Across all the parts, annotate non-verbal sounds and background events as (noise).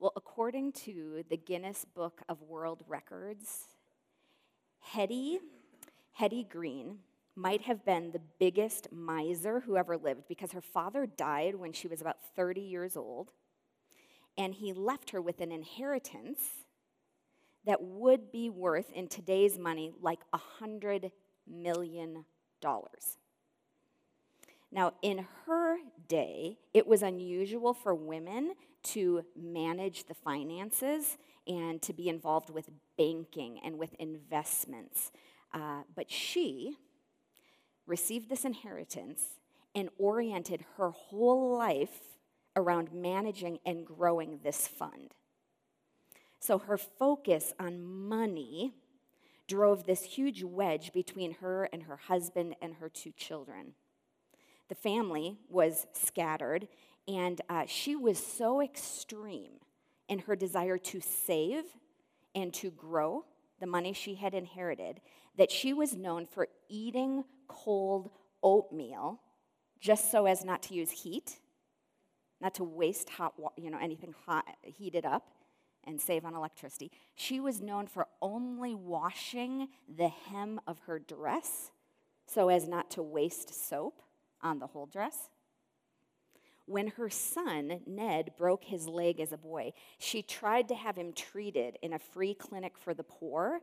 Well, according to the Guinness Book of World Records, Hetty, Hetty Green might have been the biggest miser who ever lived because her father died when she was about 30 years old, and he left her with an inheritance that would be worth, in today's money, like a $100 million. Now, in her day, it was unusual for women to manage the finances and to be involved with banking and with investments. Uh, but she received this inheritance and oriented her whole life around managing and growing this fund. So her focus on money drove this huge wedge between her and her husband and her two children. The family was scattered, and uh, she was so extreme in her desire to save and to grow the money she had inherited that she was known for eating cold oatmeal just so as not to use heat, not to waste hot, you know, anything hot, heated up and save on electricity. She was known for only washing the hem of her dress so as not to waste soap on the whole dress. When her son, Ned, broke his leg as a boy, she tried to have him treated in a free clinic for the poor.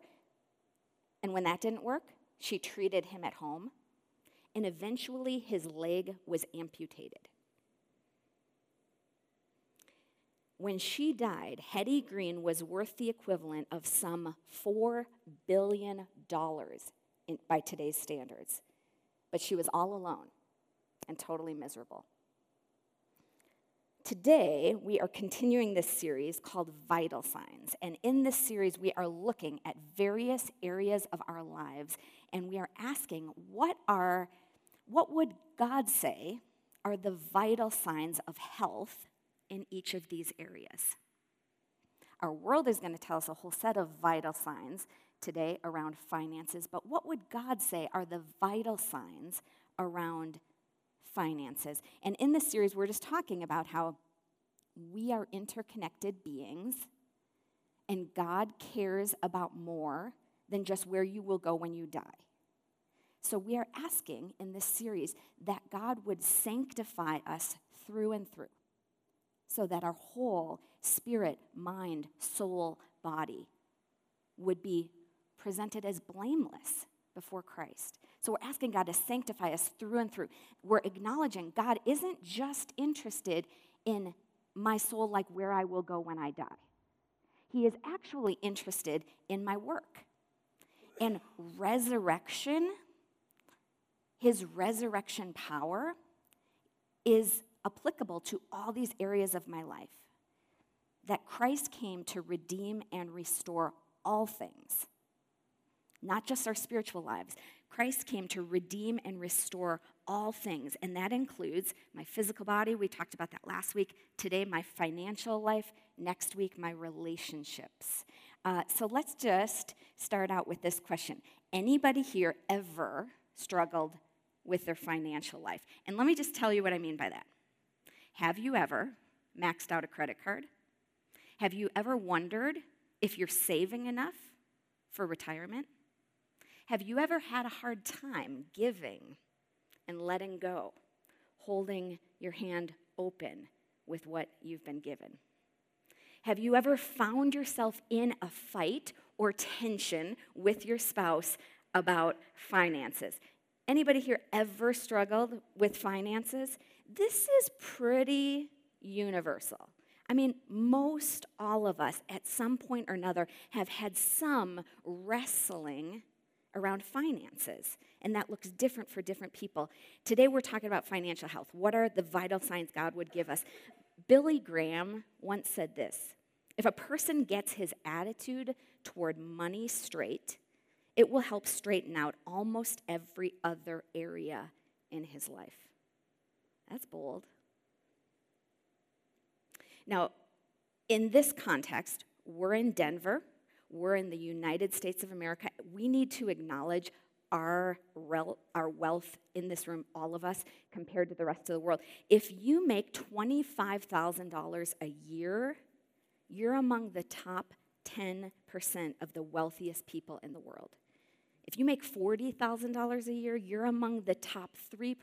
And when that didn't work, she treated him at home. And eventually, his leg was amputated. When she died, Hetty Green was worth the equivalent of some $4 billion in, by today's standards. But she was all alone and totally miserable. Today, we are continuing this series called Vital Signs. And in this series, we are looking at various areas of our lives and we are asking what are what would God say are the vital signs of health in each of these areas? Our world is going to tell us a whole set of vital signs today around finances, but what would God say are the vital signs around finances. And in this series, we're just talking about how we are interconnected beings and God cares about more than just where you will go when you die. So we are asking in this series that God would sanctify us through and through so that our whole spirit, mind, soul, body would be presented as blameless before Christ. So we're asking God to sanctify us through and through. We're acknowledging God isn't just interested in my soul, like where I will go when I die. He is actually interested in my work. And resurrection, his resurrection power, is applicable to all these areas of my life. That Christ came to redeem and restore all things not just our spiritual lives. Christ came to redeem and restore all things, and that includes my physical body. We talked about that last week. Today, my financial life. Next week, my relationships. Uh, so let's just start out with this question Anybody here ever struggled with their financial life? And let me just tell you what I mean by that. Have you ever maxed out a credit card? Have you ever wondered if you're saving enough for retirement? Have you ever had a hard time giving and letting go, holding your hand open with what you've been given? Have you ever found yourself in a fight or tension with your spouse about finances? Anybody here ever struggled with finances? This is pretty universal. I mean, most all of us at some point or another have had some wrestling around finances. And that looks different for different people. Today we're talking about financial health. What are the vital signs God would give us? Billy Graham once said this If a person gets his attitude toward money straight, it will help straighten out almost every other area in his life. That's bold. Now, in this context, we're in Denver we're in the United States of America. We need to acknowledge our, rel- our wealth in this room, all of us, compared to the rest of the world. If you make $25,000 a year, you're among the top 10% of the wealthiest people in the world. If you make $40,000 a year, you're among the top 3%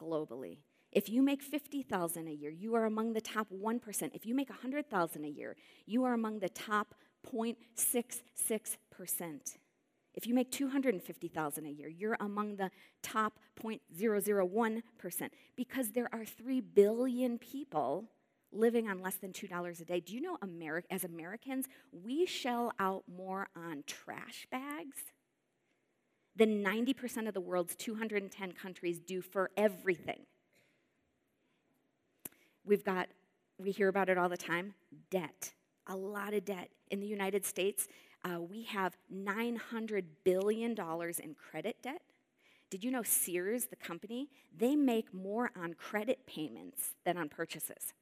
globally. If you make 50,000 a year, you are among the top 1%. If you make 100,000 a year, you are among the top 0.66%. If you make 250,000 a year, you're among the top 0.001% because there are 3 billion people living on less than $2 a day. Do you know Ameri- as Americans, we shell out more on trash bags than 90% of the world's 210 countries do for everything. We've got we hear about it all the time, debt. A lot of debt in the United States uh, we have $900 billion in credit debt. Did you know Sears, the company, they make more on credit payments than on purchases?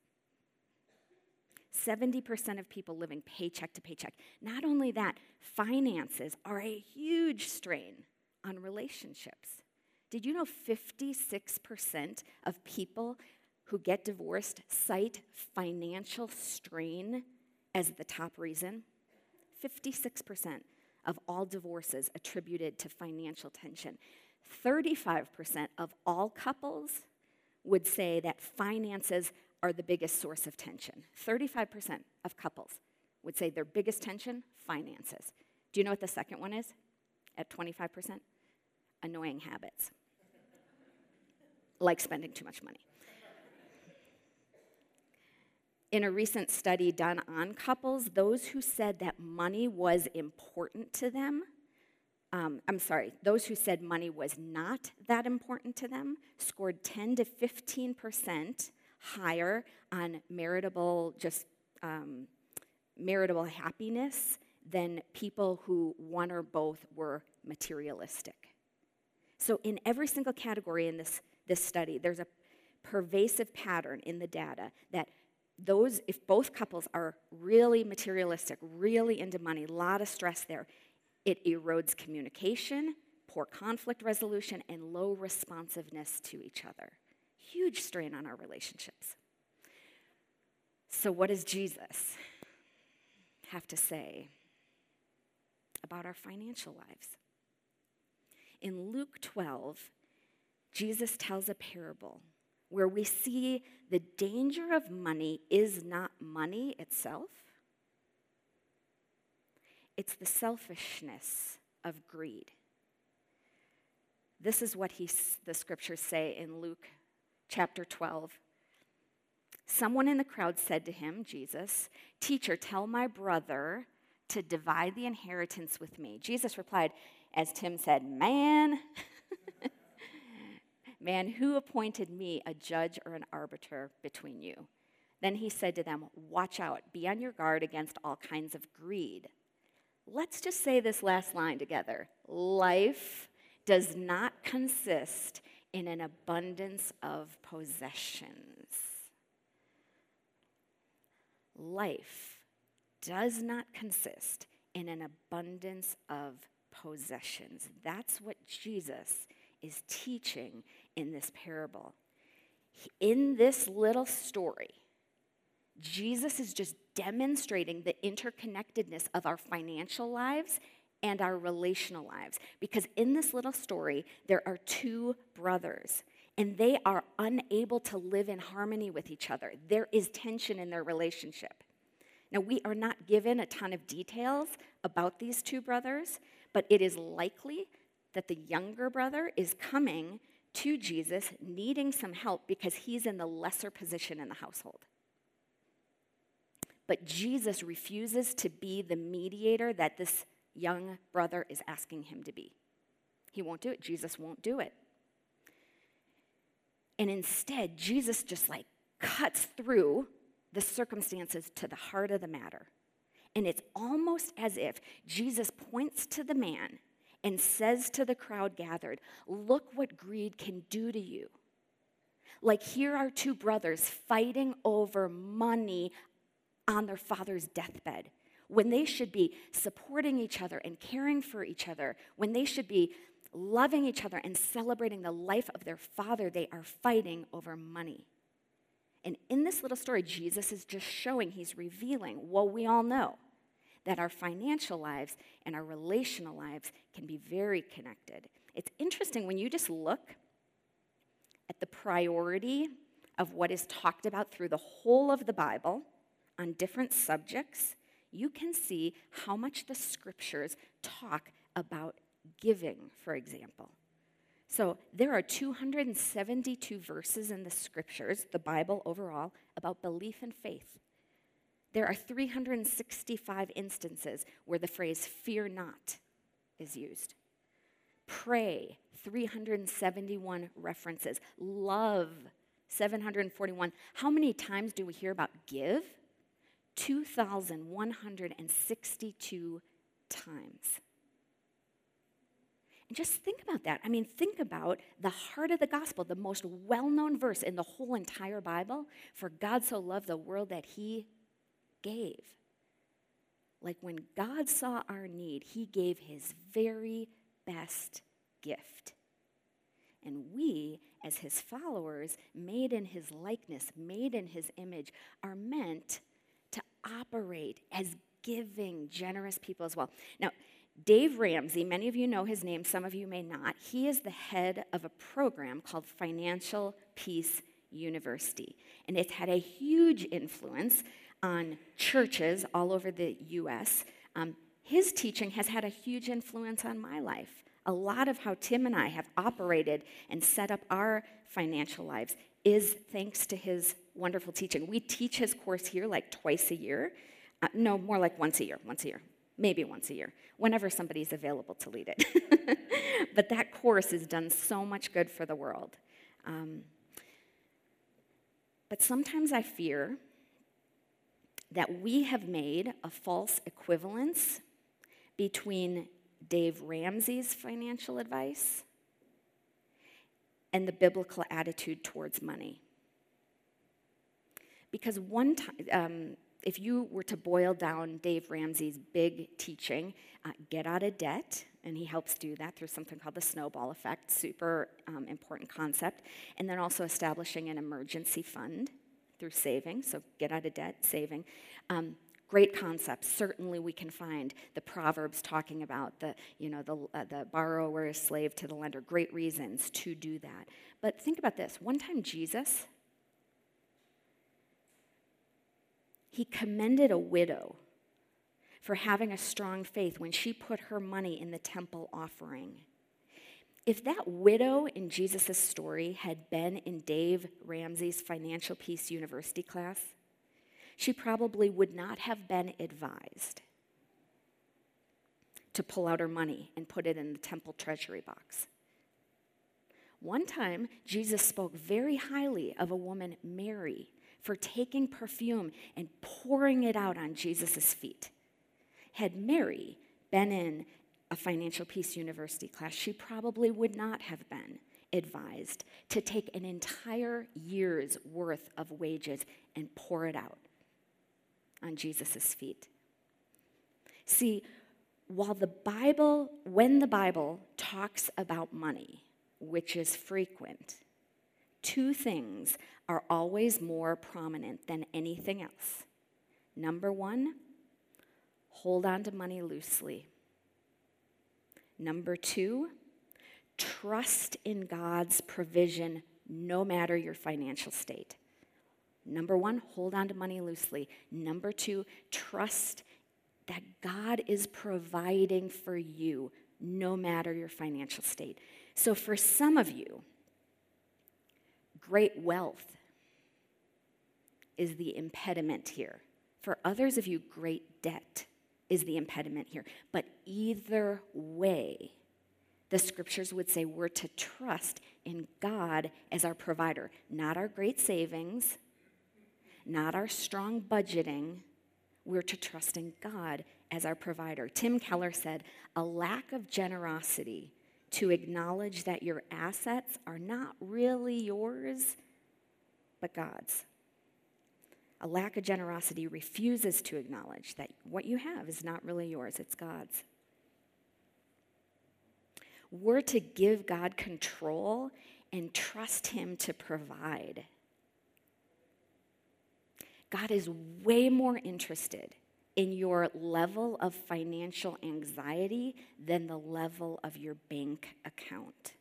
70% of people living paycheck to paycheck. Not only that, finances are a huge strain on relationships. Did you know 56% of people who get divorced cite financial strain as the top reason? 56% of all divorces attributed to financial tension. 35% of all couples would say that finances are the biggest source of tension. 35% of couples would say their biggest tension, finances. Do you know what the second one is at 25%? Annoying habits, like spending too much money in a recent study done on couples, those who said that money was important to them, um, I'm sorry, those who said money was not that important to them scored 10 to 15% higher on maritable, just um, maritable happiness than people who one or both were materialistic. So, in every single category in this, this study, there's a pervasive pattern in the data that those, if both couples are really materialistic, really into money, a lot of stress there, it erodes communication, poor conflict resolution, and low responsiveness to each other. Huge strain on our relationships. So, what does Jesus have to say about our financial lives? In Luke 12, Jesus tells a parable where we see the danger of money is not money itself, it's the selfishness of greed. This is what he, the scriptures say in Luke chapter 12. Someone in the crowd said to him, Jesus, Teacher, tell my brother to divide the inheritance with me. Jesus replied, as Tim said, Man, (laughs) Man, who appointed me a judge or an arbiter between you? Then he said to them, Watch out, be on your guard against all kinds of greed. Let's just say this last line together life does not consist in an abundance of possessions. Life does not consist in an abundance of possessions. That's what Jesus is teaching in this parable. In this little story, Jesus is just demonstrating the interconnectedness of our financial lives and our relational lives. Because in this little story, there are two brothers, and they are unable to live in harmony with each other. There is tension in their relationship. Now, we are not given a ton of details about these two brothers, but it is likely that the younger brother is coming to Jesus needing some help because he's in the lesser position in the household. But Jesus refuses to be the mediator that this young brother is asking him to be. He won't do it. Jesus won't do it. And instead, Jesus just like cuts through the circumstances to the heart of the matter. And it's almost as if Jesus points to the man and says to the crowd gathered, Look what greed can do to you. Like, here are two brothers fighting over money on their father's deathbed when they should be supporting each other and caring for each other, when they should be loving each other and celebrating the life of their father, they are fighting over money. And in this little story, Jesus is just showing, he's revealing what we all know that our financial lives and our relational lives can be very connected. It's interesting when you just look at the priority of what is talked about through the whole of the Bible on different subjects, you can see how much the scriptures talk about giving, for example. So there are 272 verses in the scriptures, the Bible overall, about belief and faith. There are 365 instances where the phrase fear not is used. Pray, 371 references. Love, 741. How many times do we hear about give? 2,162 times. And just think about that. I mean, think about the heart of the gospel, the most well known verse in the whole entire Bible. For God so loved the world that he gave. Like when God saw our need, he gave his very best gift. And we, as his followers, made in his likeness, made in his image, are meant to operate as giving, generous people as well. Now, Dave Ramsey, many of you know his name, some of you may not. He is the head of a program called Financial Peace University. And it's had a huge influence on churches all over the US. Um, his teaching has had a huge influence on my life. A lot of how Tim and I have operated and set up our financial lives is thanks to his wonderful teaching. We teach his course here like twice a year. Uh, no, more like once a year, once a year, maybe once a year, whenever somebody's available to lead it. (laughs) but that course has done so much good for the world. Um, but sometimes I fear that we have made a false equivalence between Dave Ramsey's financial advice and the biblical attitude towards money. Because one time, um, if you were to boil down Dave Ramsey's big teaching, uh, get out of debt, and he helps do that through something called the snowball effect, super um, important concept, and then also establishing an emergency fund through saving, so get out of debt, saving. Um, great concepts. Certainly, we can find the Proverbs talking about the, you know, the, uh, the borrower is slave to the lender. Great reasons to do that. But think about this. One time, Jesus, he commended a widow for having a strong faith when she put her money in the temple offering. If that widow in Jesus' story had been in Dave Ramsey's Financial Peace University class, she probably would not have been advised to pull out her money and put it in the temple treasury box. One time, Jesus spoke very highly of a woman, Mary, for taking perfume and pouring it out on Jesus' feet. Had Mary been in a Financial Peace University class, she probably would not have been advised to take an entire year's worth of wages and pour it out on Jesus' feet. See, while the Bible, when the Bible talks about money, which is frequent, two things are always more prominent than anything else. Number one, hold on to money loosely. Number two, trust in God's provision no matter your financial state. Number one, hold on to money loosely. Number two, trust that God is providing for you no matter your financial state. So, for some of you, great wealth is the impediment here. For others of you, great debt is the impediment here. But either way, the scriptures would say we're to trust in God as our provider, not our great savings, not our strong budgeting. We're to trust in God as our provider. Tim Keller said, a lack of generosity to acknowledge that your assets are not really yours, but God's. A lack of generosity refuses to acknowledge that what you have is not really yours, it's God's. We're to give God control and trust Him to provide. God is way more interested in your level of financial anxiety than the level of your bank account.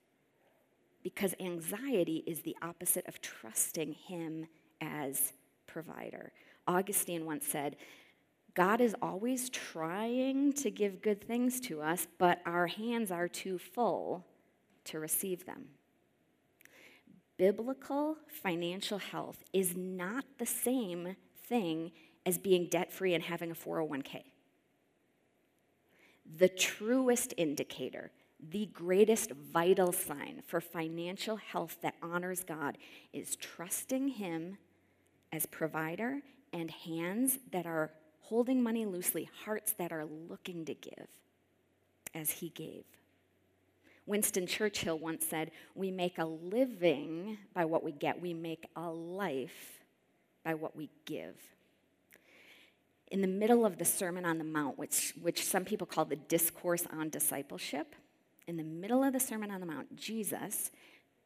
Because anxiety is the opposite of trusting Him as provider. Augustine once said, God is always trying to give good things to us, but our hands are too full to receive them. Biblical financial health is not the same thing as being debt free and having a 401k. The truest indicator, the greatest vital sign for financial health that honors God is trusting Him as provider and hands that are holding money loosely, hearts that are looking to give as He gave. Winston Churchill once said, We make a living by what we get, we make a life by what we give in the middle of the Sermon on the Mount, which, which some people call the Discourse on Discipleship, in the middle of the Sermon on the Mount, Jesus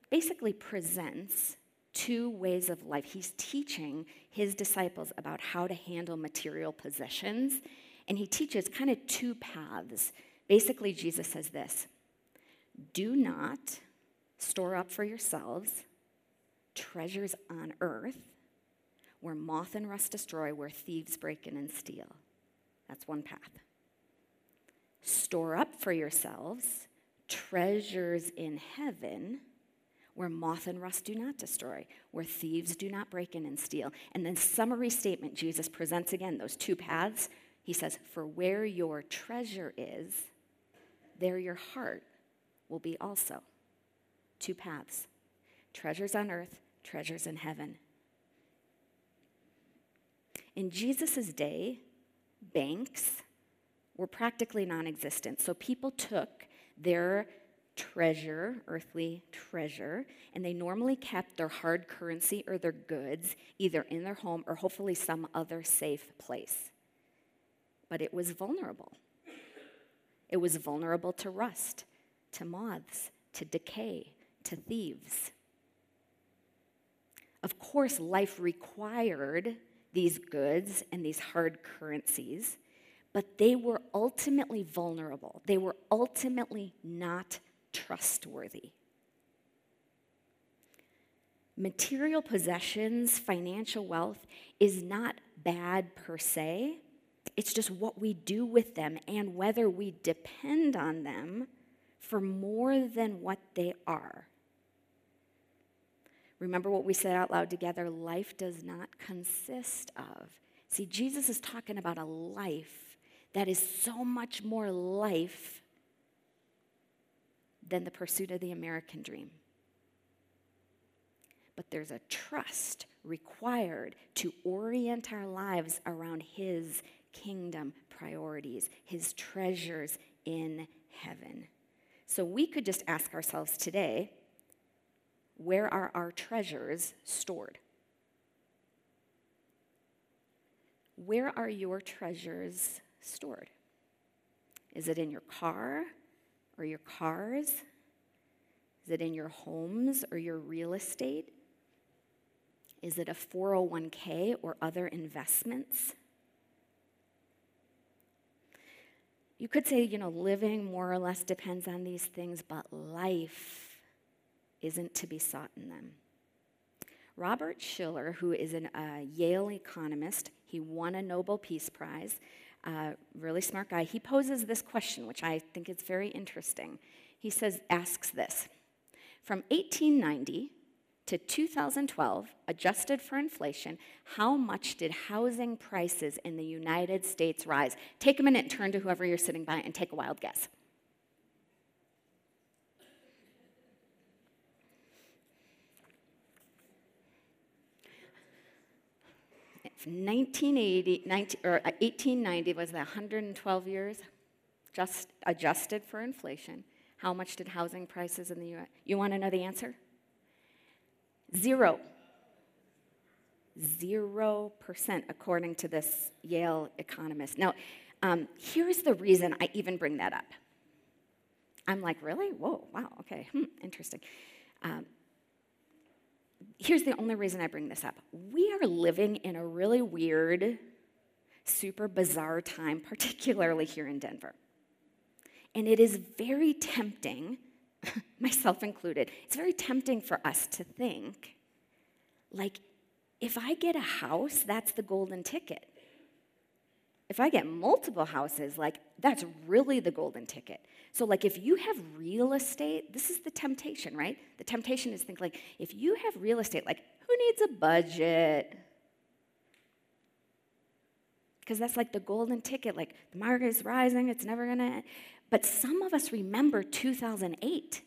basically presents two ways of life. He's teaching his disciples about how to handle material possessions, and he teaches kind of two paths. Basically, Jesus says this Do not store up for yourselves treasures on earth where moth and rust destroy, where thieves break in and steal. That's one path. Store up for yourselves treasures in heaven where moth and rust do not destroy, where thieves do not break in and steal. And then, summary statement Jesus presents again those two paths. He says, For where your treasure is, there your heart will be also. Two paths treasures on earth, treasures in heaven. In Jesus' day, banks were practically non existent. So people took their treasure, earthly treasure, and they normally kept their hard currency or their goods either in their home or hopefully some other safe place. But it was vulnerable. It was vulnerable to rust, to moths, to decay, to thieves. Of course, life required these goods and these hard currencies, but they were ultimately vulnerable. They were ultimately not trustworthy. Material possessions, financial wealth, is not bad per se. It's just what we do with them and whether we depend on them for more than what they are. Remember what we said out loud together life does not consist of. See, Jesus is talking about a life that is so much more life than the pursuit of the American dream. But there's a trust required to orient our lives around His kingdom priorities, His treasures in heaven. So we could just ask ourselves today where are our treasures stored? Where are your treasures stored? Is it in your car or your cars? Is it in your homes or your real estate? Is it a 401k or other investments? You could say, you know, living more or less depends on these things, but life isn't to be sought in them. Robert Shiller, who is a uh, Yale economist, he won a Nobel Peace Prize, really smart guy. He poses this question, which I think is very interesting. He says, asks this From 1890 to 2012, adjusted for inflation, how much did housing prices in the United States rise? Take a minute, turn to whoever you're sitting by, and take a wild guess. 1980, 19, or 1890 uh, was the 112 years, just adjusted for inflation. How much did housing prices in the U.S.? You want to know the answer? Zero. Zero percent, according to this Yale economist. Now, um, here's the reason I even bring that up. I'm like, really? Whoa, wow, okay, hmm, interesting. Um, here's the only reason I bring this up. We are living in a really weird, super bizarre time, (laughs) particularly here in Denver. And it is very tempting, (laughs) myself included, it's very tempting for us to think like, if I get a house, that's the golden ticket. If I get multiple houses, like, that's really the golden ticket. So, like, if you have real estate, this is the temptation, right? The temptation is think like, if you have real estate, like, who needs a budget? Because that's like the golden ticket. Like, the market is rising, it's never gonna end. But some of us remember 2008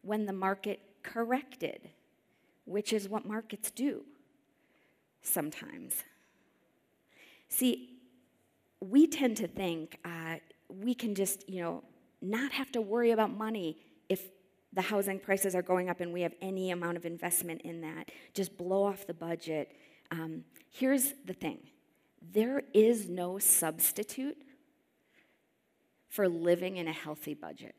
when the market corrected, which is what markets do sometimes. See, we tend to think uh, we can just, you know, not have to worry about money if the housing prices are going up and we have any amount of investment in that. Just blow off the budget. Um, here's the thing there is no substitute for living in a healthy budget.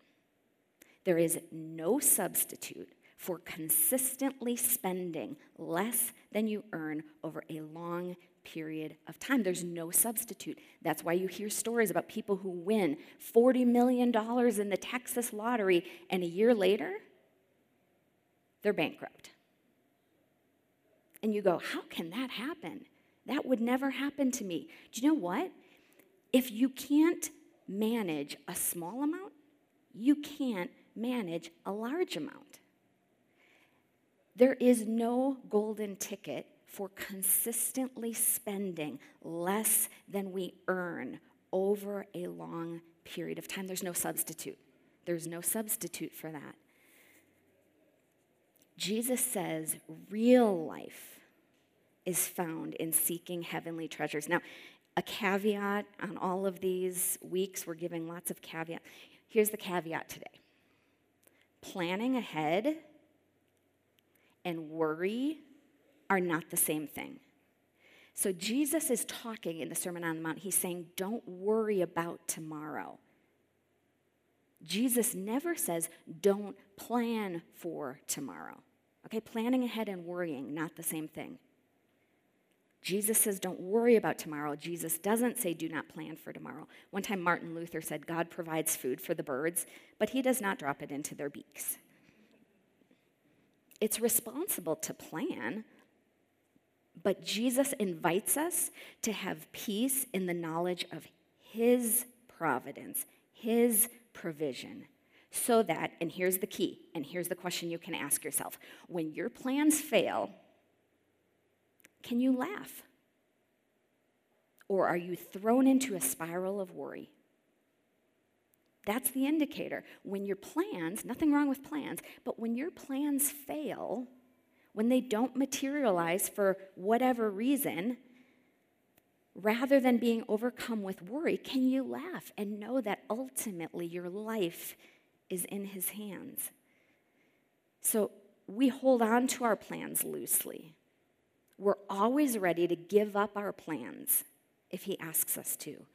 There is no substitute for consistently spending less than you earn over a long period of time. There's no substitute. That's why you hear stories about people who win $40 million in the Texas lottery, and a year later, they're bankrupt. And you go, How can that happen? That would never happen to me. Do you know what? If you can't manage a small amount, you can't manage a large amount. There is no golden ticket for consistently spending less than we earn over a long period of time. There's no substitute. There's no substitute for that. Jesus says real life is found in seeking heavenly treasures. Now, a caveat on all of these weeks, we're giving lots of caveat. Here's the caveat today planning ahead and worry are not the same thing. So Jesus is talking in the Sermon on the Mount. He's saying, Don't worry about tomorrow. Jesus never says, Don't plan for tomorrow. Okay, planning ahead and worrying, not the same thing. Jesus says, Don't worry about tomorrow. Jesus doesn't say, Do not plan for tomorrow. One time, Martin Luther said, God provides food for the birds, but he does not drop it into their beaks. It's responsible to plan, but Jesus invites us to have peace in the knowledge of His providence, His provision. So that, and here's the key, and here's the question you can ask yourself when your plans fail, can you laugh? Or are you thrown into a spiral of worry? That's the indicator. When your plans, nothing wrong with plans, but when your plans fail, when they don't materialize for whatever reason, rather than being overcome with worry, can you laugh and know that ultimately your life is in His hands? So we hold on to our plans loosely. We're always ready to give up our plans if He asks us to.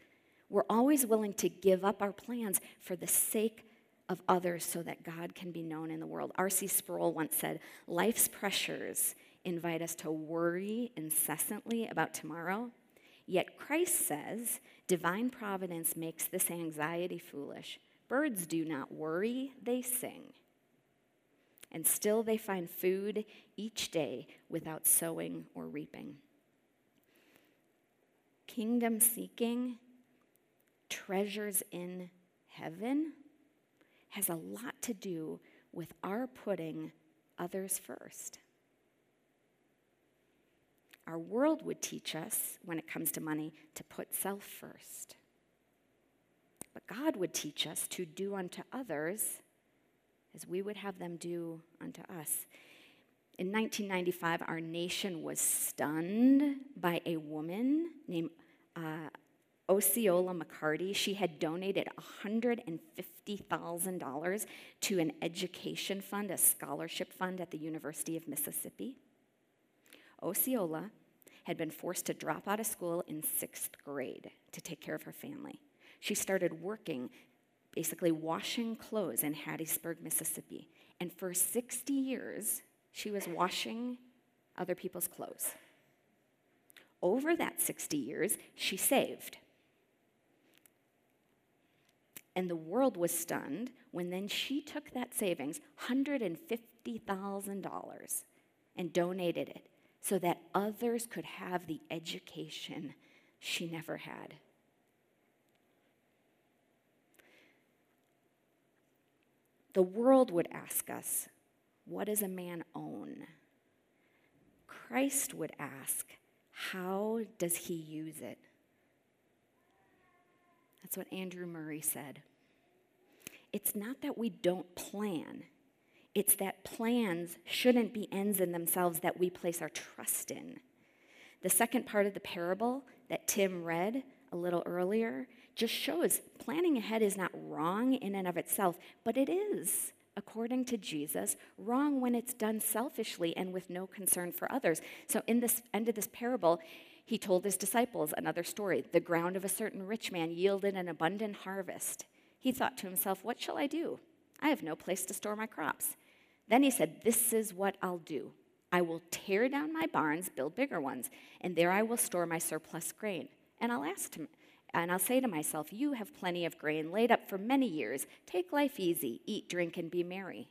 We're always willing to give up our plans for the sake of others so that God can be known in the world. R.C. Sproul once said, Life's pressures invite us to worry incessantly about tomorrow. Yet Christ says, divine providence makes this anxiety foolish. Birds do not worry, they sing. And still they find food each day without sowing or reaping. Kingdom seeking, treasures in heaven has a lot to do with our putting others first. Our world would teach us, when it comes to money, to put self first. But God would teach us to do unto others as we would have them do unto us. In 1995, our nation was stunned by a woman named uh, Osceola McCarty, she had donated $150,000 to an education fund, a scholarship fund at the University of Mississippi. Osceola had been forced to drop out of school in sixth grade to take care of her family. She started working, basically washing clothes in Hattiesburg, Mississippi. And for 60 years, She was washing other people's clothes. Over that 60 years, she saved. And the world was stunned when then she took that savings, $150,000, and donated it so that others could have the education she never had. The world would ask us, What does a man own? Christ would ask, How does he use it? That's what Andrew Murray said. It's not that we don't plan, it's that plans shouldn't be ends in themselves that we place our trust in. The second part of the parable that Tim read a little earlier just shows planning ahead is not wrong in and of itself, but it is, according to Jesus, wrong when it's done selfishly and with no concern for others. So, in this end of this parable, he told his disciples another story. The ground of a certain rich man yielded an abundant harvest. He thought to himself, What shall I do? I have no place to store my crops. Then he said, This is what I'll do. I will tear down my barns, build bigger ones, and there I will store my surplus grain. And I'll ask him, and I'll say to myself, You have plenty of grain laid up for many years. Take life easy, eat, drink, and be merry.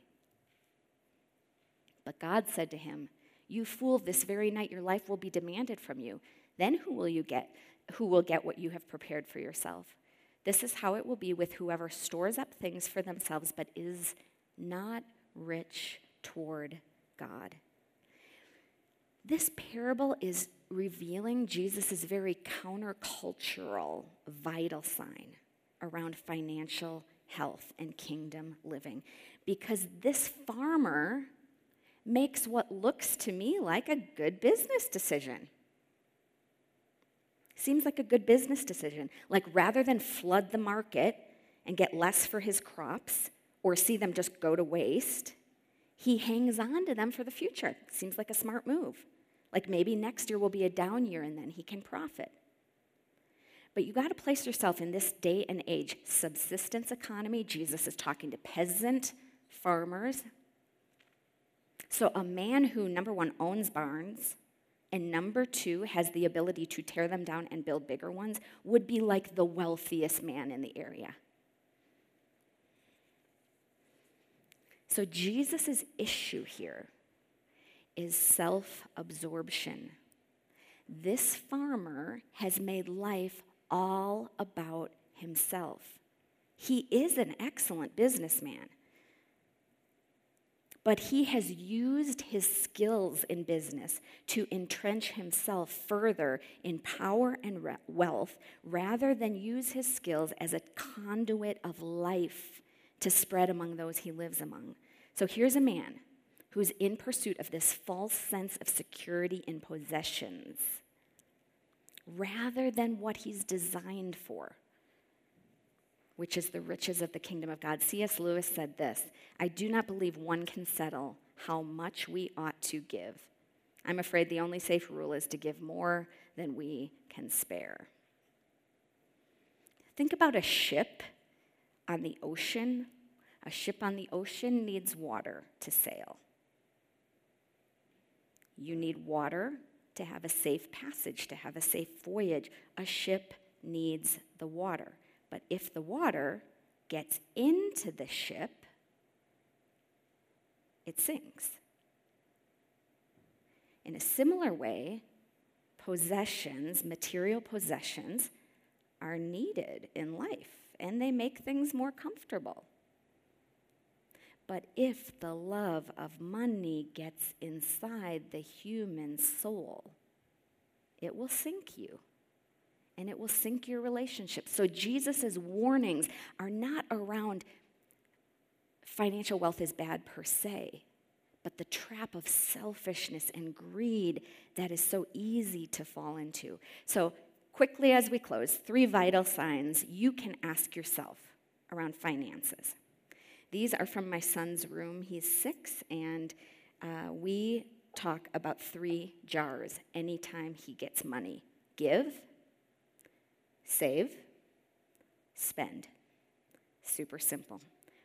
But God said to him, You fool, this very night your life will be demanded from you. Then who will you get? Who will get what you have prepared for yourself? This is how it will be with whoever stores up things for themselves but is not rich toward God. This parable is revealing Jesus' very countercultural vital sign around financial health and kingdom living. Because this farmer makes what looks to me like a good business decision. Seems like a good business decision. Like rather than flood the market and get less for his crops or see them just go to waste, he hangs on to them for the future. Seems like a smart move. Like maybe next year will be a down year and then he can profit. But you got to place yourself in this day and age subsistence economy. Jesus is talking to peasant farmers. So, a man who, number one, owns barns, and number two, has the ability to tear them down and build bigger ones, would be like the wealthiest man in the area. So, Jesus' issue here is self absorption. This farmer has made life all about himself. He is an excellent businessman, but he has used his skills in business to entrench himself further in power and re- wealth rather than use his skills as a conduit of life to spread among those he lives among. So here's a man who's in pursuit of this false sense of security in possessions rather than what he's designed for, which is the riches of the kingdom of God. C.S. Lewis said this I do not believe one can settle how much we ought to give. I'm afraid the only safe rule is to give more than we can spare. Think about a ship on the ocean. A ship on the ocean needs water to sail. You need water to have a safe passage, to have a safe voyage. A ship needs the water. But if the water gets into the ship, it sinks. In a similar way, possessions, material possessions, are needed in life and they make things more comfortable. But if the love of money gets inside the human soul, it will sink you and it will sink your relationship. So Jesus' warnings are not around financial wealth is bad per se, but the trap of selfishness and greed that is so easy to fall into. So, quickly as we close, three vital signs you can ask yourself around finances. These are from my son's room. He's six, and uh, we talk about three jars anytime he gets money give, save, spend. Super simple.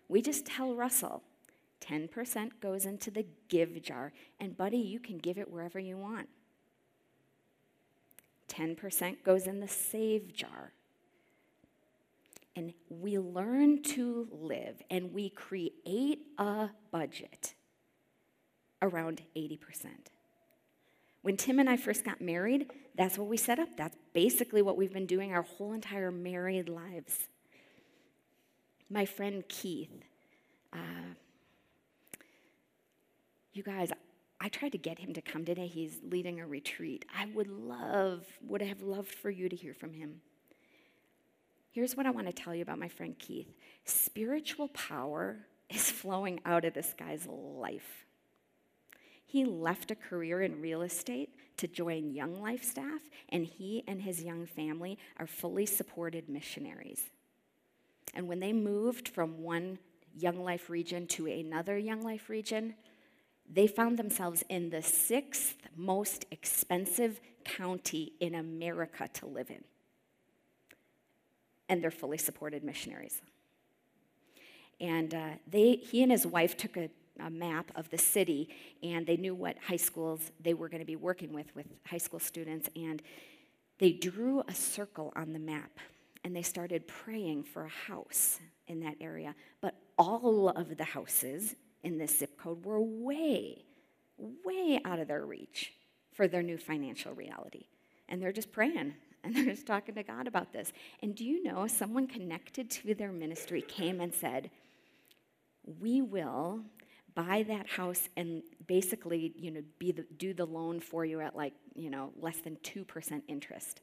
We just tell Russell, 10% goes into the give jar. And, buddy, you can give it wherever you want. 10% goes in the save jar. And we learn to live and we create a budget around 80%. When Tim and I first got married, that's what we set up. That's basically what we've been doing our whole entire married lives. My friend Keith, uh, you guys, I tried to get him to come today. He's leading a retreat. I would love, would have loved for you to hear from him. Here's what I want to tell you about my friend Keith spiritual power is (laughs) flowing out of this guy's life. He left a career in real estate to join Young Life staff, and he and his young family are fully supported missionaries. And when they moved from one Young Life region to another Young Life region, they found themselves in the sixth most expensive county in America to live in. And they're fully supported missionaries. And uh, they, he and his wife took a, a map of the city, and they knew what high schools they were going to be working with, with high school students. And they drew a circle on the map, and they started praying for a house in that area. But all of the houses in this zip code were way, way out of their reach for their new financial reality. And they're just praying (laughs) and they're just talking to God about this. And do you know, someone connected to their ministry came and said, We will buy that house and basically, you know, be the, do the loan for you at like, you know, less than 2% interest.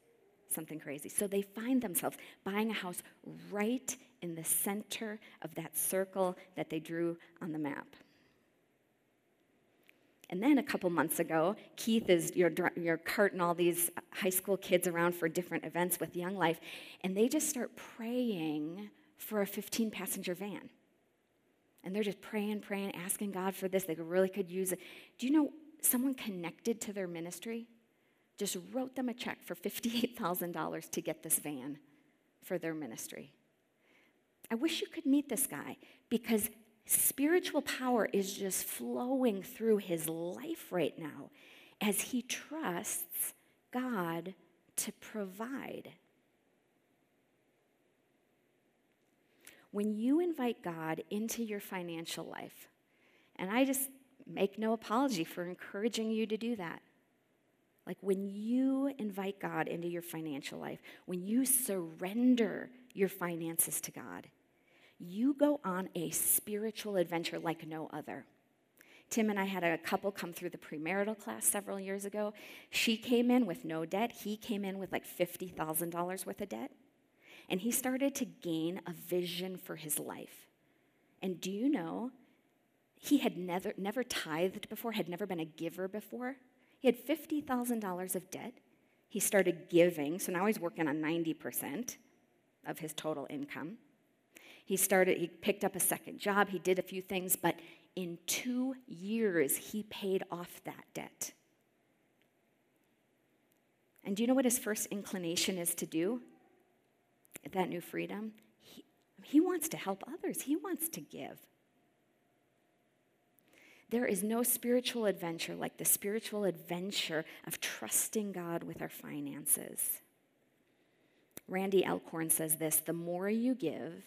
Something crazy. So they find themselves buying a house right in the center of that circle that they drew on the map. And then a couple months ago, Keith is you're, you're carting all these high school kids around for different events with Young Life, and they just start praying for a 15 passenger van. And they're just praying, praying, asking God for this. They really could use it. Do you know someone connected to their ministry just wrote them a check for $58,000 to get this van for their ministry? I wish you could meet this guy because spiritual power is just flowing through his life right now as he trusts God to provide. When you invite God into your financial life, and I just make no apology for encouraging you to do that. Like when you invite God into your financial life, when you surrender your finances to God, you go on a spiritual adventure like no other. Tim and I had a couple come through the premarital class several years ago. She came in with no debt. He came in with like $50,000 worth of debt. And he started to gain a vision for his life. And do you know, he had never, never tithed before, had never been a giver before. He had $50,000 of debt. He started giving, so now he's working on 90% of his total income. He started, he picked up a second job, he did a few things, but in two years, he paid off that debt. And do you know what his first inclination is to do? That new freedom? He, he wants to help others, he wants to give. There is no spiritual adventure like the spiritual adventure of trusting God with our finances. Randy Alcorn says this the more you give,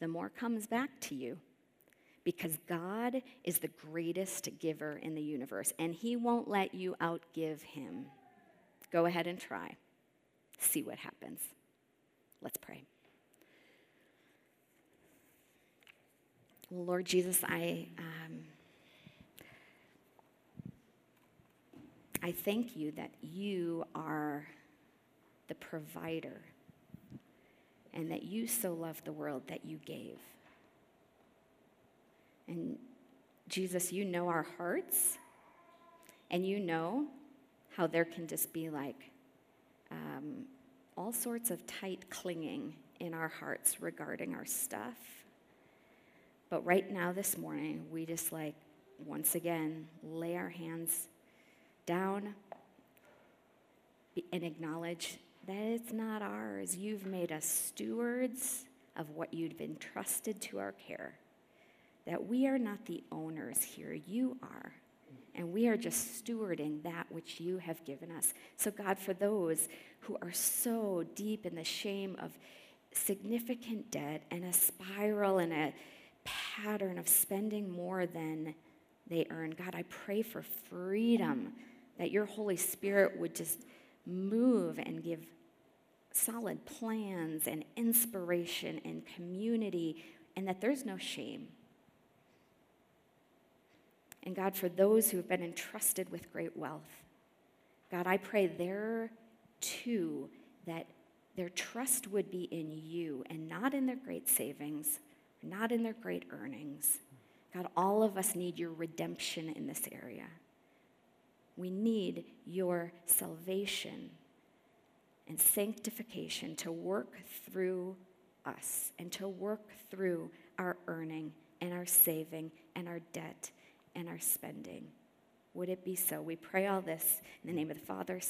the more comes back to you. Because God is the greatest giver in the universe, and He won't let you outgive Him. Go ahead and try. See what happens. Let's pray. Lord Jesus, I, um, I thank you that you are the provider and that you so loved the world that you gave. And Jesus, you know our hearts, and you know how there can just be like um, all sorts of tight clinging in our hearts regarding our stuff. But right now, this morning, we just like, once again, lay our hands down and acknowledge that it's not ours. You've made us stewards of what you've entrusted to our care. that we are not the owners here, you are. And we are just stewarding that which you have given us. So, God, for those who are so deep in the shame of significant debt and a spiral and a pattern of spending more than they earn, God, I pray for freedom that your Holy Spirit would just move and give solid plans and inspiration and community, and that there's no shame. And God, for those who have been entrusted with great wealth, God, I pray there too that their trust would be in you and not in their great savings, not in their great earnings. God, all of us need your redemption in this area. We need your salvation and sanctification to work through us and to work through our earning and our saving and our debt and our spending. Would it be so? We pray all this in the name of the Father,